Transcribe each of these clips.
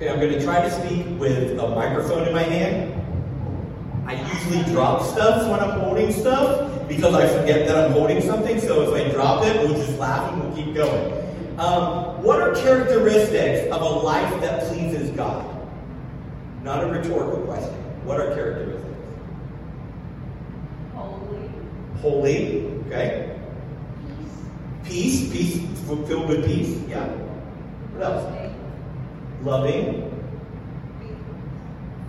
Okay, I'm going to try to speak with a microphone in my hand. I usually drop stuff when I'm holding stuff because I forget that I'm holding something. So if I drop it, we'll just laugh and we'll keep going. Um, what are characteristics of a life that pleases God? Not a rhetorical question. What are characteristics? Holy. Holy, okay. Peace, peace, filled with peace. Yeah. What else? Loving.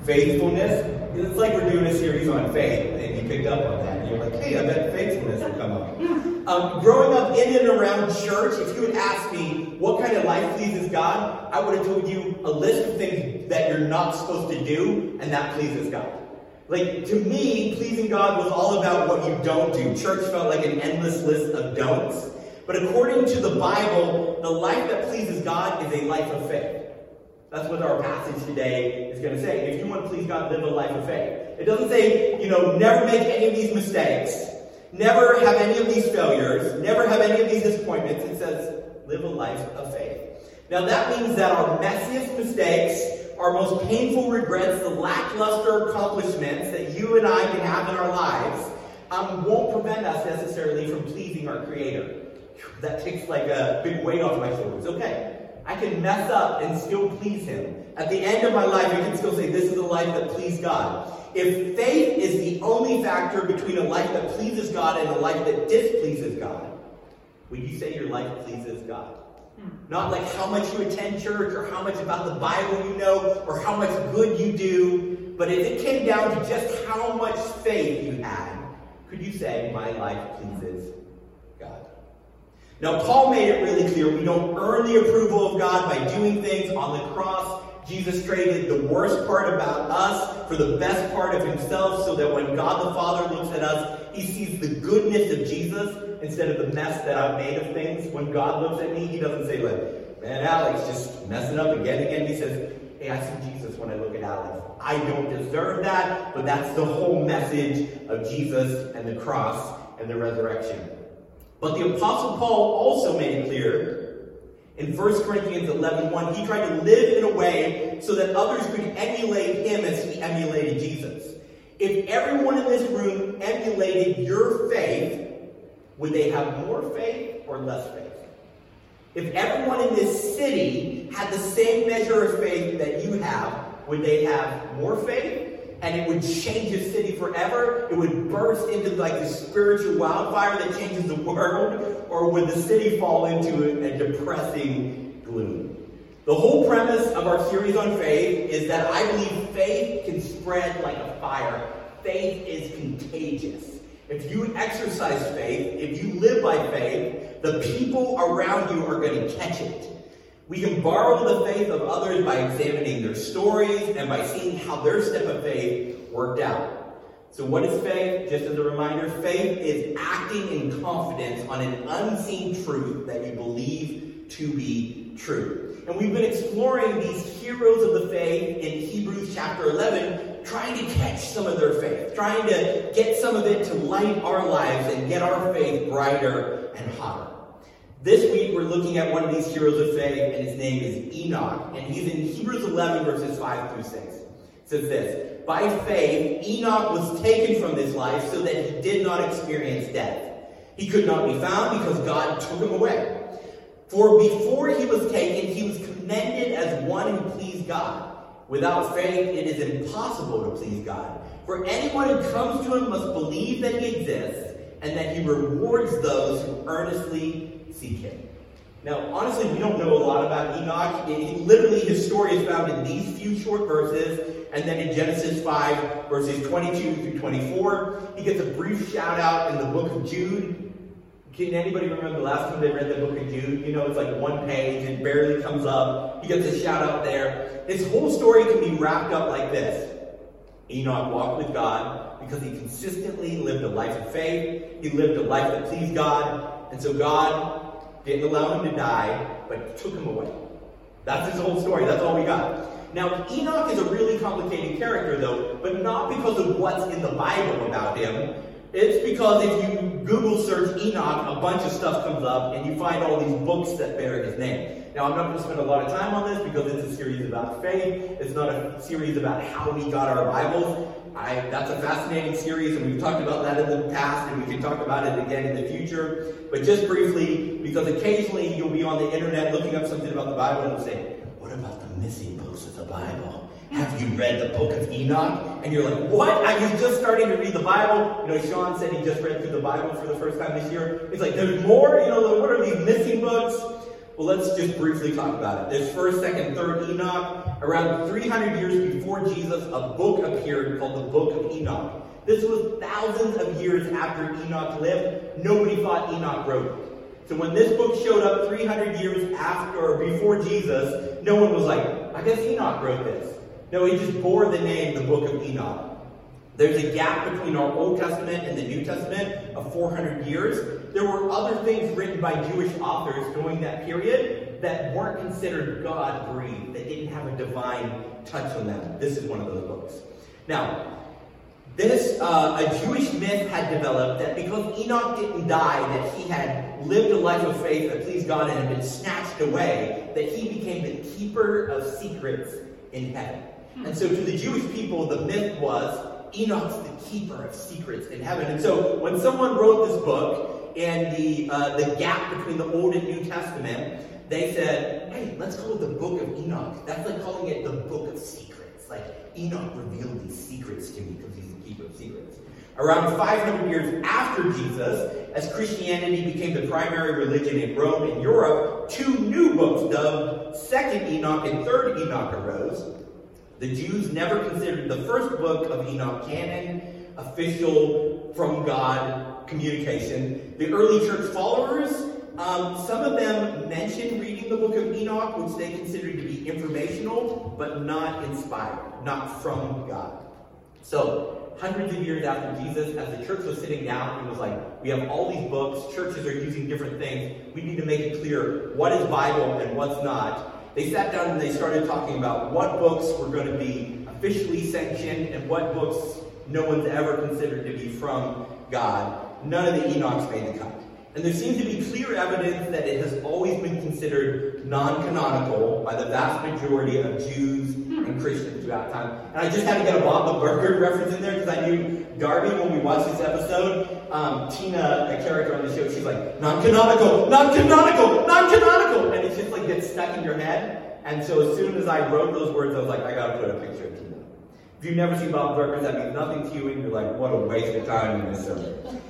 Faithfulness. It's like we're doing a series on faith, and you picked up on that. And you're like, hey, I bet faithfulness will come up. Um, growing up in and around church, if you had asked me what kind of life pleases God, I would have told you a list of things that you're not supposed to do, and that pleases God. Like, to me, pleasing God was all about what you don't do. Church felt like an endless list of don'ts. But according to the Bible, the life that pleases God is a life of faith. That's what our passage today is going to say. If you want to please God, live a life of faith. It doesn't say, you know, never make any of these mistakes, never have any of these failures, never have any of these disappointments. It says, live a life of faith. Now that means that our messiest mistakes, our most painful regrets, the lackluster accomplishments that you and I can have in our lives, um, won't prevent us necessarily from pleasing our Creator. That takes like a big weight off my shoulders. Okay, I can mess up and still please Him. At the end of my life, I can still say, This is a life that pleased God. If faith is the only factor between a life that pleases God and a life that displeases God, would you say your life pleases God? Hmm. Not like how much you attend church or how much about the Bible you know or how much good you do, but if it came down to just how much faith you had, could you say, My life pleases God? Now, Paul made it really clear we don't earn the approval of God by doing things on the cross. Jesus traded the worst part about us for the best part of himself so that when God the Father looks at us, he sees the goodness of Jesus instead of the mess that I've made of things. When God looks at me, he doesn't say, like, man, Alex just messing up again and again. He says, hey, I see Jesus when I look at Alex. I don't deserve that, but that's the whole message of Jesus and the cross and the resurrection. But the Apostle Paul also made it clear in 1 Corinthians 11 1, he tried to live in a way so that others could emulate him as he emulated Jesus. If everyone in this room emulated your faith, would they have more faith or less faith? If everyone in this city had the same measure of faith that you have, would they have more faith? And it would change the city forever? It would burst into like the spiritual wildfire that changes the world? Or would the city fall into a, a depressing gloom? The whole premise of our series on faith is that I believe faith can spread like a fire. Faith is contagious. If you exercise faith, if you live by faith, the people around you are going to catch it. We can borrow the faith of others by examining their stories and by seeing how their step of faith worked out. So, what is faith? Just as a reminder, faith is acting in confidence on an unseen truth that you believe to be true. And we've been exploring these heroes of the faith in Hebrews chapter 11, trying to catch some of their faith, trying to get some of it to light our lives and get our faith brighter and hotter. This week we're looking at one of these heroes of faith, and his name is Enoch. And he's in Hebrews 11, verses 5 through 6. It says this By faith, Enoch was taken from this life so that he did not experience death. He could not be found because God took him away. For before he was taken, he was commended as one who pleased God. Without faith, it is impossible to please God. For anyone who comes to him must believe that he exists and that he rewards those who earnestly seek. Now, honestly, we don't know a lot about Enoch. It, literally, his story is found in these few short verses, and then in Genesis 5, verses 22 through 24. He gets a brief shout out in the book of Jude. Can anybody remember the last time they read the book of Jude? You know, it's like one page, it barely comes up. He gets a shout out there. His whole story can be wrapped up like this Enoch walked with God because he consistently lived a life of faith, he lived a life that pleased God, and so God didn't allow him to die, but took him away. That's his whole story. That's all we got. Now, Enoch is a really complicated character, though, but not because of what's in the Bible about him, It's because if you Google search Enoch, a bunch of stuff comes up and you find all these books that bear his name. Now, I'm not going to spend a lot of time on this because it's a series about faith. It's not a series about how we got our Bibles. I, that's a fascinating series, and we've talked about that in the past, and we can talk about it again in the future. But just briefly, because occasionally you'll be on the internet looking up something about the Bible and say, What about the missing books of the Bible? Have you read the book of Enoch? And you're like, What? I was just starting to read the Bible. You know, Sean said he just read through the Bible for the first time this year. He's like, There's more? You know, what are these missing books? Well, let's just briefly talk about it. There's first, second, third Enoch. Around 300 years before Jesus, a book appeared called the Book of Enoch. This was thousands of years after Enoch lived. Nobody thought Enoch wrote it. So when this book showed up 300 years after or before Jesus, no one was like, I guess Enoch wrote this. No, he just bore the name, the Book of Enoch. There's a gap between our Old Testament and the New Testament of 400 years. There were other things written by Jewish authors during that period that weren't considered God breathed, that didn't have a divine touch on them. This is one of those books. Now, this uh, a Jewish myth had developed that because Enoch didn't die, that he had lived a life of faith that pleased God and had been snatched away, that he became the keeper of secrets in heaven. And so to the Jewish people, the myth was Enoch's the keeper of secrets in heaven. And so when someone wrote this book and the, uh, the gap between the Old and New Testament, they said, hey, let's call it the Book of Enoch. That's like calling it the Book of Secrets. Like, Enoch revealed these secrets to me because he's the keeper of secrets. Around 500 years after Jesus, as Christianity became the primary religion in Rome and Europe, two new books dubbed Second Enoch and Third Enoch arose. The Jews never considered the first book of Enoch canon, official from God communication. The early church followers, um, some of them mentioned reading the book of Enoch, which they considered to be informational, but not inspired, not from God. So, hundreds of years after Jesus, as the church was sitting down and was like, we have all these books, churches are using different things, we need to make it clear what is Bible and what's not they sat down and they started talking about what books were going to be officially sanctioned and what books no one's ever considered to be from God. None of the Enochs made the cut. And there seems to be clear evidence that it has always been considered non canonical by the vast majority of Jews and Christians throughout time. And I just had to get a Bob the Burger reference in there because I knew Darby when we watched this episode. Um, Tina, a character on the show, she's like, non canonical, non canonical, non canonical. And it just like gets stuck in your head. And so as soon as I wrote those words, I was like, I gotta put a picture of Tina. If you've never seen Bob Burgers, that means nothing to you, and you're like, what a waste of time in this sermon.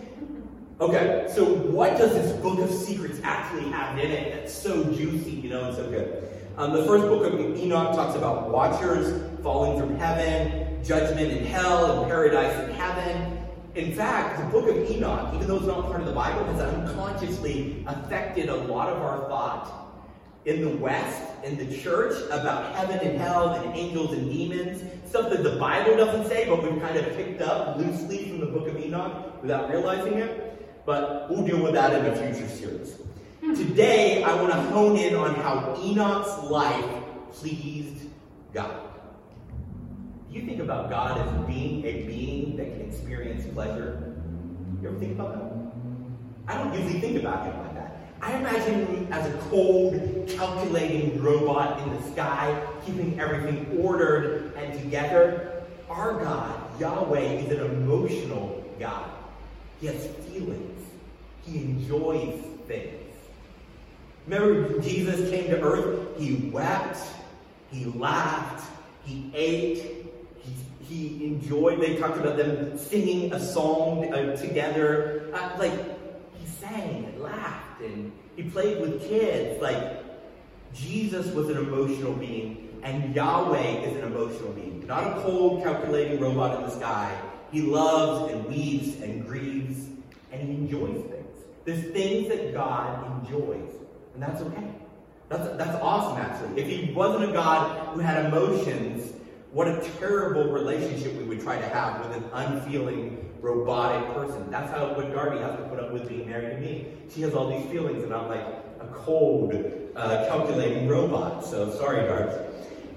Okay, so what does this book of secrets actually have in it that's so juicy, you know, and so good? Um, the first book of Enoch talks about watchers falling from heaven, judgment in hell, and paradise in heaven. In fact, the book of Enoch, even though it's not part of the Bible, has unconsciously affected a lot of our thought in the West, in the church, about heaven and hell and angels and demons. Stuff that the Bible doesn't say, but we've kind of picked up loosely from the book of Enoch without realizing it but we'll deal with that in a future series. Today, I want to hone in on how Enoch's life pleased God. Do you think about God as being a being that can experience pleasure? You ever think about that? I don't usually think about him like that. I imagine him as a cold, calculating robot in the sky, keeping everything ordered and together. Our God, Yahweh, is an emotional God. He has feelings. He enjoys things. Remember, Jesus came to earth, he wept, he laughed, he ate, he, he enjoyed. They talked about them singing a song uh, together. Uh, like, he sang and laughed and he played with kids. Like, Jesus was an emotional being, and Yahweh is an emotional being. Not a cold, calculating robot in the sky. He loves and weeps and grieves, and he enjoys things. There's things that God enjoys, and that's okay. That's, that's awesome, actually. If he wasn't a God who had emotions, what a terrible relationship we would try to have with an unfeeling, robotic person. That's how what Darby has to put up with being married to me. She has all these feelings, and I'm like a cold, uh, calculating robot. So sorry, Darby.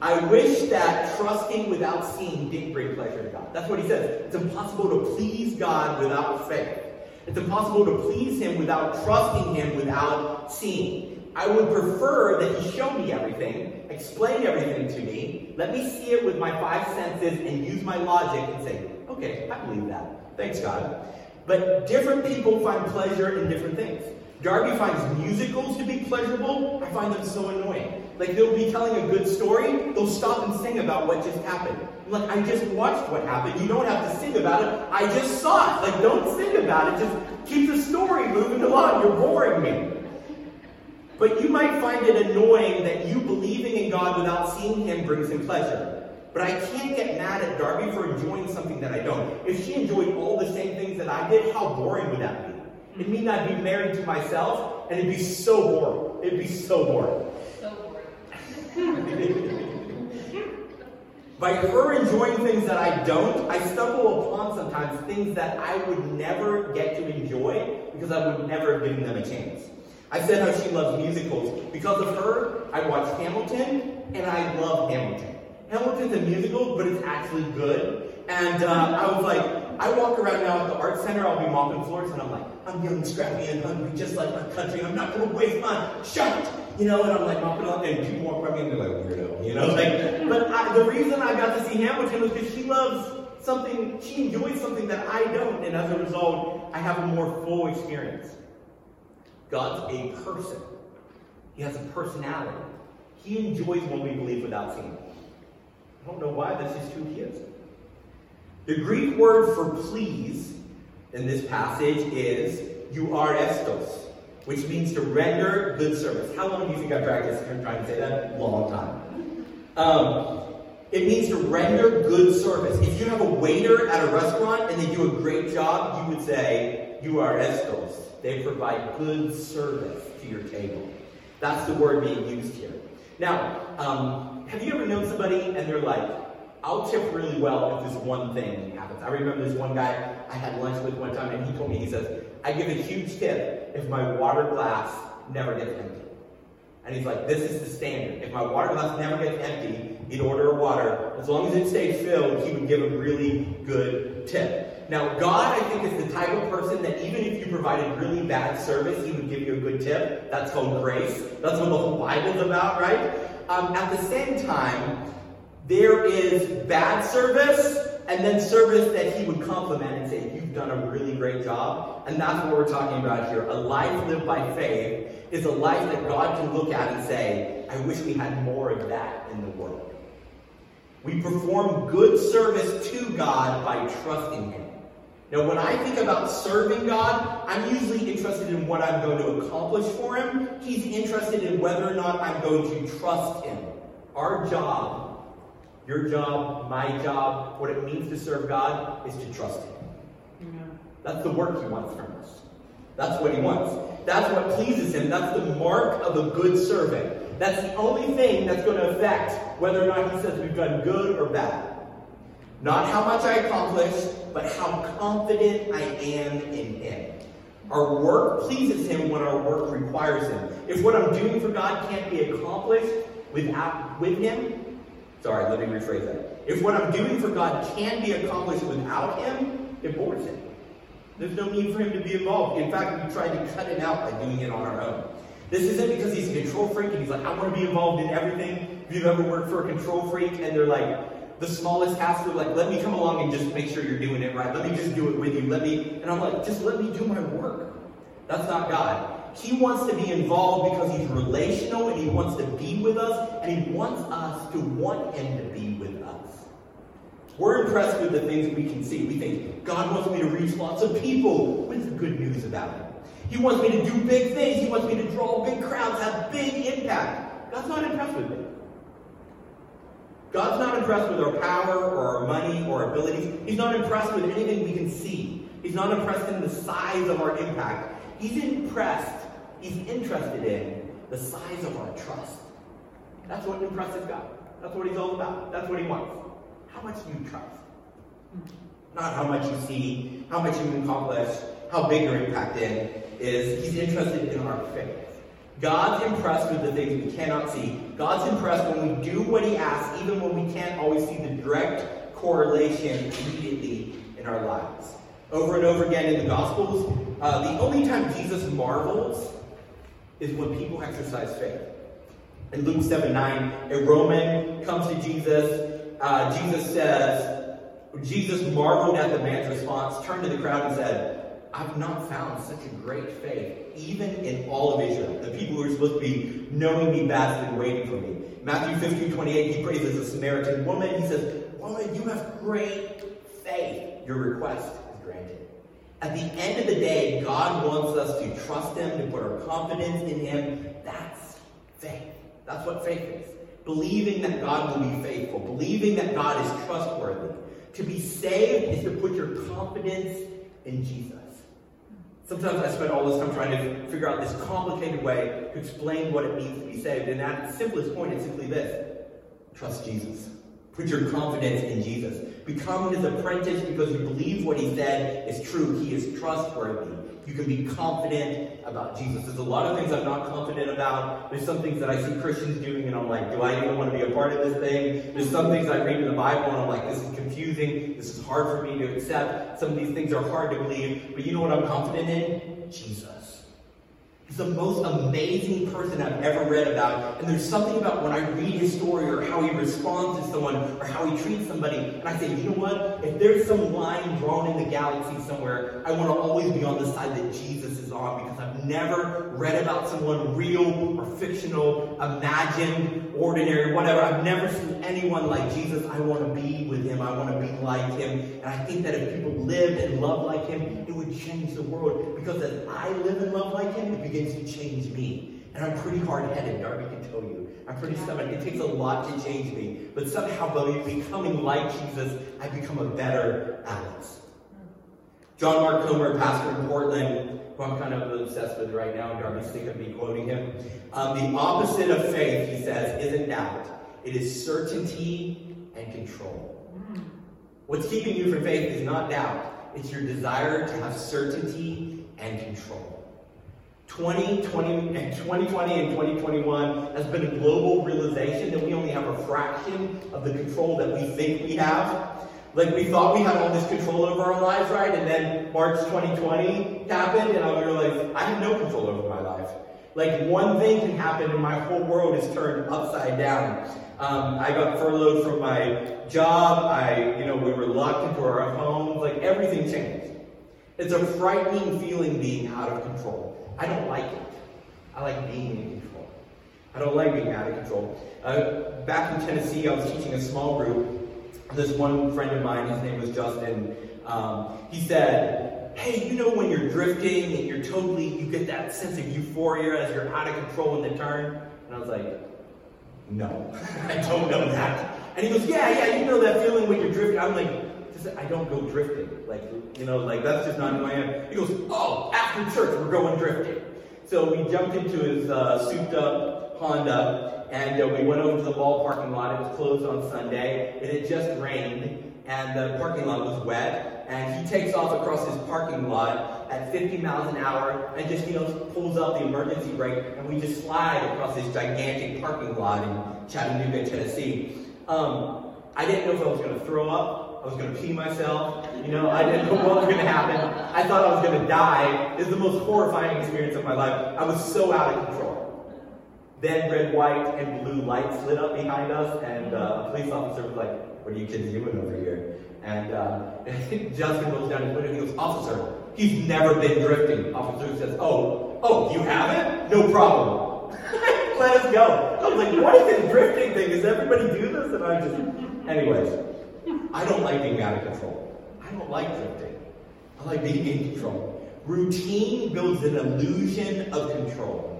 I wish that trusting without seeing didn't bring pleasure to God. That's what he says. It's impossible to please God without faith. It's impossible to please him without trusting him without seeing. I would prefer that he show me everything, explain everything to me, let me see it with my five senses and use my logic and say, okay, I believe that. Thanks, God. But different people find pleasure in different things. Darby finds musicals to be pleasurable. I find them so annoying. Like they'll be telling a good story, they'll stop and sing about what just happened. I'm like, I just watched what happened. You don't have to sing about it. I just saw it. Like, don't sing about it. Just keep the story moving along. You're boring me. But you might find it annoying that you believing in God without seeing Him brings Him pleasure. But I can't get mad at Darby for enjoying something that I don't. If she enjoyed all the same things that I did, how boring would that be? It mean I'd be married to myself, and it'd be so boring. It'd be so boring. So boring. By her enjoying things that I don't, I stumble upon sometimes things that I would never get to enjoy because I would never have given them a chance. I said how she loves musicals. Because of her, I watched Hamilton, and I love Hamilton. Hamilton's a musical, but it's actually good. And uh, I was like, I walk around now at the art center, I'll be mopping floors, and I'm like, I'm young, scrappy, and hungry, just like my country. I'm not going to waste my shot. You know, and I'm like mopping up, and people walk by me and they're like, weirdo, you know? Like, but I, the reason I got to see Hamilton was because she loves something, she enjoys something that I don't, and as a result, I have a more full experience. God's a person. He has a personality. He enjoys what we believe without seeing. I don't know why, that's just who he is. The Greek word for please in this passage is euarestos, which means to render good service. How long do you think I practiced trying to say that? Long time. Um, it means to render good service. If you have a waiter at a restaurant and they do a great job, you would say euarestos. They provide good service to your table. That's the word being used here. Now, um, have you ever known somebody and they're like, I'll tip really well if this one thing happens. I remember this one guy I had lunch with one time, and he told me, he says, I give a huge tip if my water glass never gets empty. And he's like, this is the standard. If my water glass never gets empty, he'd order a water. As long as it stayed filled, he would give a really good tip. Now, God, I think, is the type of person that even if you provided really bad service, he would give you a good tip. That's called grace. That's what the whole Bible's about, right? Um, at the same time, there is bad service and then service that he would compliment and say, You've done a really great job. And that's what we're talking about here. A life lived by faith is a life that God can look at and say, I wish we had more of that in the world. We perform good service to God by trusting Him. Now, when I think about serving God, I'm usually interested in what I'm going to accomplish for Him. He's interested in whether or not I'm going to trust Him. Our job your job, my job, what it means to serve God is to trust Him. That's the work He wants from us. That's what He wants. That's what pleases Him. That's the mark of a good servant. That's the only thing that's going to affect whether or not He says we've done good or bad. Not how much I accomplished, but how confident I am in Him. Our work pleases Him when our work requires Him. If what I'm doing for God can't be accomplished without with Him, Sorry, let me rephrase that. If what I'm doing for God can be accomplished without Him, it bores Him. There's no need for Him to be involved. In fact, we tried to cut Him out by doing it on our own. This isn't because He's a control freak and He's like, I want to be involved in everything. If you've ever worked for a control freak and they're like, the smallest task, they're like, let me come along and just make sure you're doing it right. Let me just do it with you. Let me, and I'm like, just let me do my work. That's not God. He wants to be involved because he's relational and he wants to be with us and he wants us to want him to be with us. We're impressed with the things we can see. We think, God wants me to reach lots of people with good news about him. He wants me to do big things. He wants me to draw big crowds, have big impact. God's not impressed with me. God's not impressed with our power or our money or our abilities. He's not impressed with anything we can see. He's not impressed in the size of our impact. He's impressed He's interested in the size of our trust. That's what impresses God. That's what he's all about. That's what he wants. How much you trust? Not how much you see, how much you can accomplish, how big your impact in is. He's interested in our faith. God's impressed with the things we cannot see. God's impressed when we do what he asks, even when we can't always see the direct correlation immediately in our lives. Over and over again in the Gospels, uh, the only time Jesus marvels is when people exercise faith. In Luke 7 9, a Roman comes to Jesus. Uh, Jesus says, Jesus marveled at the man's response, turned to the crowd, and said, I've not found such a great faith, even in all of Israel. The people who are supposed to be knowing me best and waiting for me. Matthew 15 28, he praises a Samaritan woman. He says, Woman, you have great faith. Your request is granted. At the end of the day, God wants us to trust Him, to put our confidence in Him. That's faith. That's what faith is. Believing that God will be faithful, believing that God is trustworthy. To be saved is to put your confidence in Jesus. Sometimes I spend all this time trying to figure out this complicated way to explain what it means to be saved. And at its simplest point, it's simply this trust Jesus. Put your confidence in Jesus. Become his apprentice because you believe what he said is true. He is trustworthy. You can be confident about Jesus. There's a lot of things I'm not confident about. There's some things that I see Christians doing, and I'm like, do I even want to be a part of this thing? There's some things I read in the Bible, and I'm like, this is confusing. This is hard for me to accept. Some of these things are hard to believe. But you know what I'm confident in? Jesus. He's the most amazing person I've ever read about. And there's something about when I read his story or how he responds to someone or how he treats somebody, and I say, you know what? If there's some line drawn in the galaxy somewhere, I want to always be on the side that Jesus is on because I've never read about someone real or fictional, imagined, ordinary, whatever. I've never seen anyone like Jesus. I want to be with him. I want to be like him. And I think that if people lived and loved like him, it would change the world. Because as I live and love like him, it begins to change me. And I'm pretty hard-headed, Darby can tell you. I'm pretty stubborn. It takes a lot to change me. But somehow by becoming like Jesus, I become a better Alex. John Mark Comer, pastor in Portland, who I'm kind of obsessed with right now, and Darby's sick of me quoting him. Um, the opposite of faith, he says, isn't doubt. It is certainty and control. What's keeping you from faith is not doubt. It's your desire to have certainty and control. 2020 and 2020 and 2021 has been a global realization that we only have a fraction of the control that we think we have. Like we thought we had all this control over our lives, right? And then March 2020 happened, and I realized I have no control over my life. Like one thing can happen, and my whole world is turned upside down. Um, I got furloughed from my job. I, you know, we were locked into our homes. Like everything changed. It's a frightening feeling being out of control. I don't like it. I like being in control. I don't like being out of control. Uh, back in Tennessee, I was teaching a small group. This one friend of mine, his name was Justin, um, he said, Hey, you know when you're drifting and you're totally, you get that sense of euphoria as you're out of control in the turn? And I was like, No, I don't know that. And he goes, Yeah, yeah, you know that feeling when you're drifting. I'm like, I don't go drifting. Like, you know, like that's just not who I am. He goes, oh, after church, we're going drifting. So we jumped into his uh, souped up Honda and uh, we went over to the mall parking lot. It was closed on Sunday. It had just rained and the parking lot was wet. And he takes off across his parking lot at 50 miles an hour and just, you know, pulls up the emergency brake and we just slide across this gigantic parking lot in Chattanooga, Tennessee. Um, I didn't know if I was going to throw up I was going to pee myself. You know, I didn't know what was going to happen. I thought I was going to die. It was the most horrifying experience of my life. I was so out of control. Then red, white, and blue lights lit up behind us, and uh, a police officer was like, what are you kids doing over here? And uh, Justin goes down his window and he goes, Officer, he's never been drifting. Officer says, Oh, oh, you haven't? No problem. Let us go. I was like, what is this drifting thing? Does everybody do this? And I just, anyways. I don't like being out of control. I don't like drifting. I like being in control. Routine builds an illusion of control.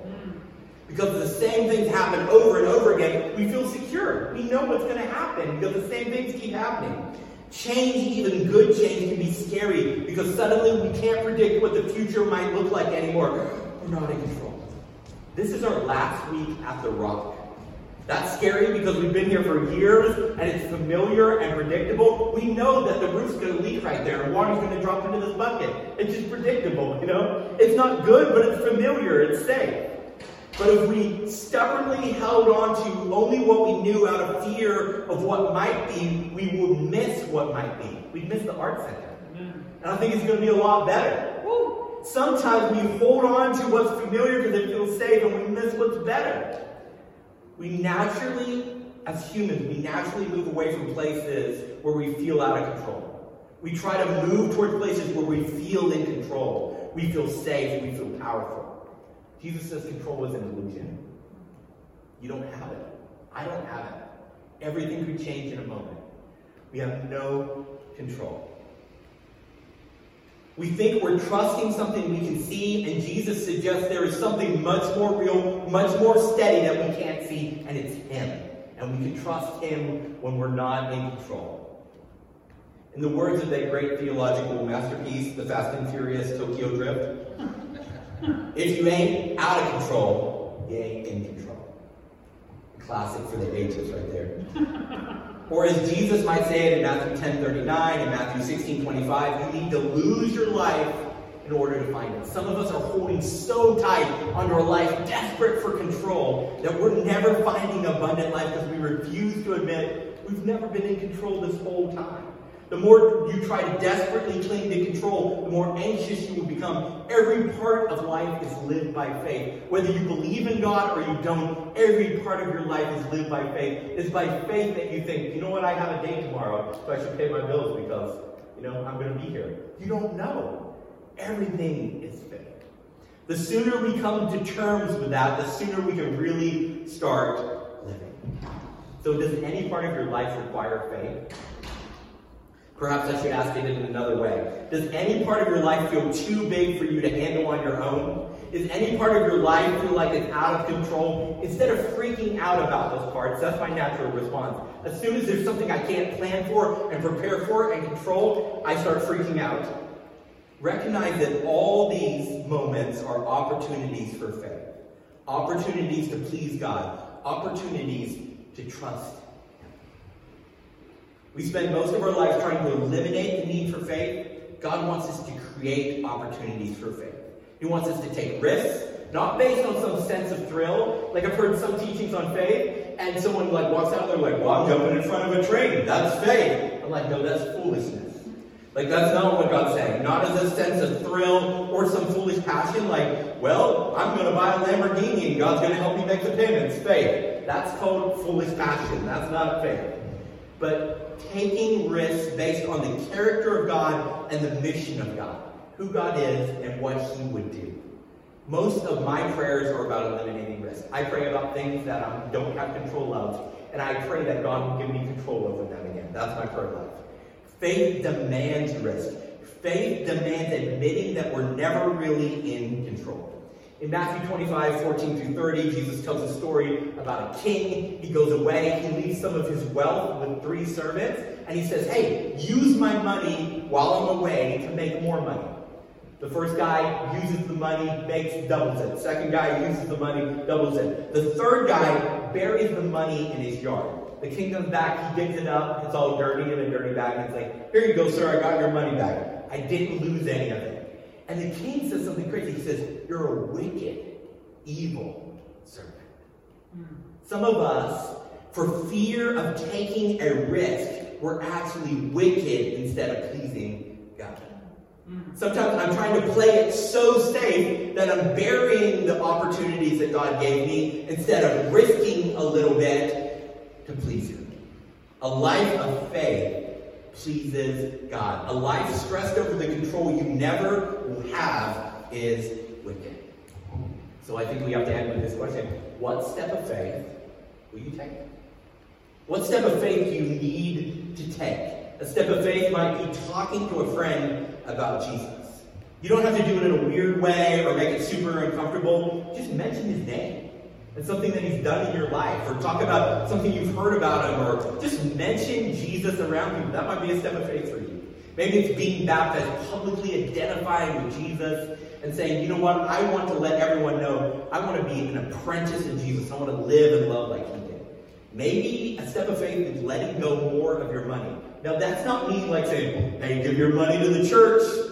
Because the same things happen over and over again, we feel secure. We know what's going to happen because the same things keep happening. Change, even good change, can be scary because suddenly we can't predict what the future might look like anymore. We're not in control. This is our last week at the Rock. That's scary because we've been here for years and it's familiar and predictable. We know that the roof's going to leak right there and water's going to drop into this bucket. It's just predictable, you know? It's not good, but it's familiar, it's safe. But if we stubbornly held on to only what we knew out of fear of what might be, we would miss what might be. We'd miss the art center. And I think it's going to be a lot better. Sometimes we hold on to what's familiar because it feels safe and we miss what's better. We naturally, as humans, we naturally move away from places where we feel out of control. We try to move towards places where we feel in control. We feel safe. We feel powerful. Jesus says control is an illusion. You don't have it. I don't have it. Everything could change in a moment. We have no control. We think we're trusting something we can see, and Jesus suggests there is something much more real, much more steady that we can't see, and it's Him. And we can trust Him when we're not in control. In the words of that great theological masterpiece, The Fast and Furious Tokyo Drift, if you ain't out of control, you ain't in control. Classic for the ages right there. Or as Jesus might say it in Matthew 10 39 and Matthew 16 25, you need to lose your life in order to find it. Some of us are holding so tight onto a life, desperate for control, that we're never finding abundant life because we refuse to admit we've never been in control this whole time. The more you try to desperately cling to control, the more anxious you will become. Every part of life is lived by faith. Whether you believe in God or you don't, every part of your life is lived by faith. It's by faith that you think, you know what, I have a date tomorrow, so I should pay my bills because, you know, I'm going to be here. You don't know. Everything is faith. The sooner we come to terms with that, the sooner we can really start living. So, does any part of your life require faith? Perhaps I should ask it in another way. Does any part of your life feel too big for you to handle on your own? Is any part of your life feel like it's out of control? Instead of freaking out about those parts, that's my natural response. As soon as there's something I can't plan for and prepare for and control, I start freaking out. Recognize that all these moments are opportunities for faith, opportunities to please God, opportunities to trust we spend most of our lives trying to eliminate the need for faith. God wants us to create opportunities for faith. He wants us to take risks, not based on some sense of thrill. Like I've heard some teachings on faith, and someone like walks out there like, "Well, I'm jumping in front of a train. That's faith." I'm like, "No, that's foolishness." Like that's not what God's saying. Not as a sense of thrill or some foolish passion. Like, well, I'm going to buy a Lamborghini and God's going to help me make the payments. Faith. That's called foolish passion. That's not faith. But taking risks based on the character of God and the mission of God, who God is and what He would do. Most of my prayers are about eliminating risk. I pray about things that I don't have control of, and I pray that God will give me control over them again. That's my prayer life. Faith demands risk. Faith demands admitting that we're never really in control. In Matthew 25, 14 through 30, Jesus tells a story about a king. He goes away, he leaves some of his wealth with three servants, and he says, Hey, use my money while I'm away to make more money. The first guy uses the money, makes doubles it. Second guy uses the money, doubles it. The third guy buries the money in his yard. The king comes back, he digs it up, it's all dirty in a dirty bag, and it's like, Here you go, sir, I got your money back. I didn't lose any of it. And the king says something crazy. He says, You're a wicked, evil servant. Mm. Some of us, for fear of taking a risk, we're actually wicked instead of pleasing God. Mm. Sometimes I'm trying to play it so safe that I'm burying the opportunities that God gave me instead of risking a little bit to please Him. A life of faith pleases God. A life stressed over the control you never will have is wicked. So I think we have to end with this question. What step of faith will you take? What step of faith do you need to take? A step of faith might be talking to a friend about Jesus. You don't have to do it in a weird way or make it super uncomfortable. Just mention his name and something that he's done in your life, or talk about something you've heard about him, or just mention Jesus around you. That might be a step of faith for you. Maybe it's being baptized, publicly identifying with Jesus and saying, you know what, I want to let everyone know I want to be an apprentice in Jesus. I want to live and love like he did. Maybe a step of faith is letting go more of your money. Now, that's not me like saying, hey, give your money to the church.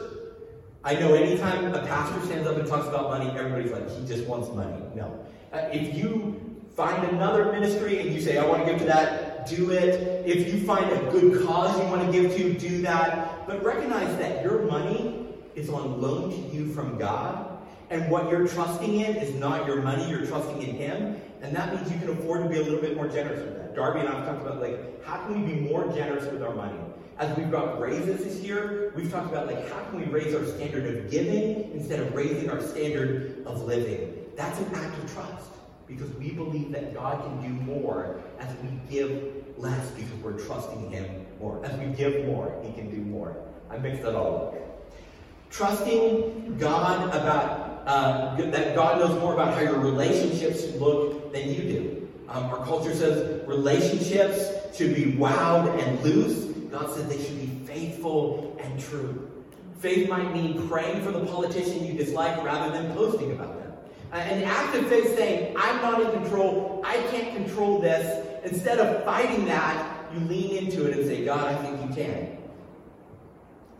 I know anytime a pastor stands up and talks about money, everybody's like, he just wants money. No. Uh, if you find another ministry and you say, I want to give to that, do it. If you find a good cause you want to give to, do that. But recognize that your money is on loan to you from God. And what you're trusting in is not your money, you're trusting in Him. And that means you can afford to be a little bit more generous with that. Darby and I have talked about, like, how can we be more generous with our money? As we've got raises this year, we've talked about, like, how can we raise our standard of giving instead of raising our standard of living? That's an act of trust because we believe that God can do more as we give less because we're trusting Him more. As we give more, He can do more. I mixed that all up. Trusting God about uh, that God knows more about how your relationships look than you do. Um, our culture says relationships should be wild and loose. God said they should be faithful and true. Faith might mean praying for the politician you dislike rather than posting about them. An act of faith saying, I'm not in control, I can't control this. Instead of fighting that, you lean into it and say, God, I think you can.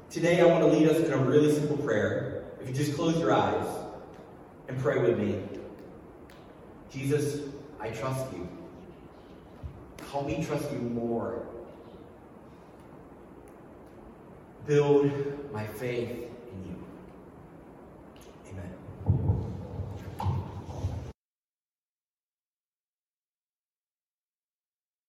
Today, I want to lead us in a really simple prayer. If you just close your eyes and pray with me Jesus, I trust you. Help me trust you more. Build my faith.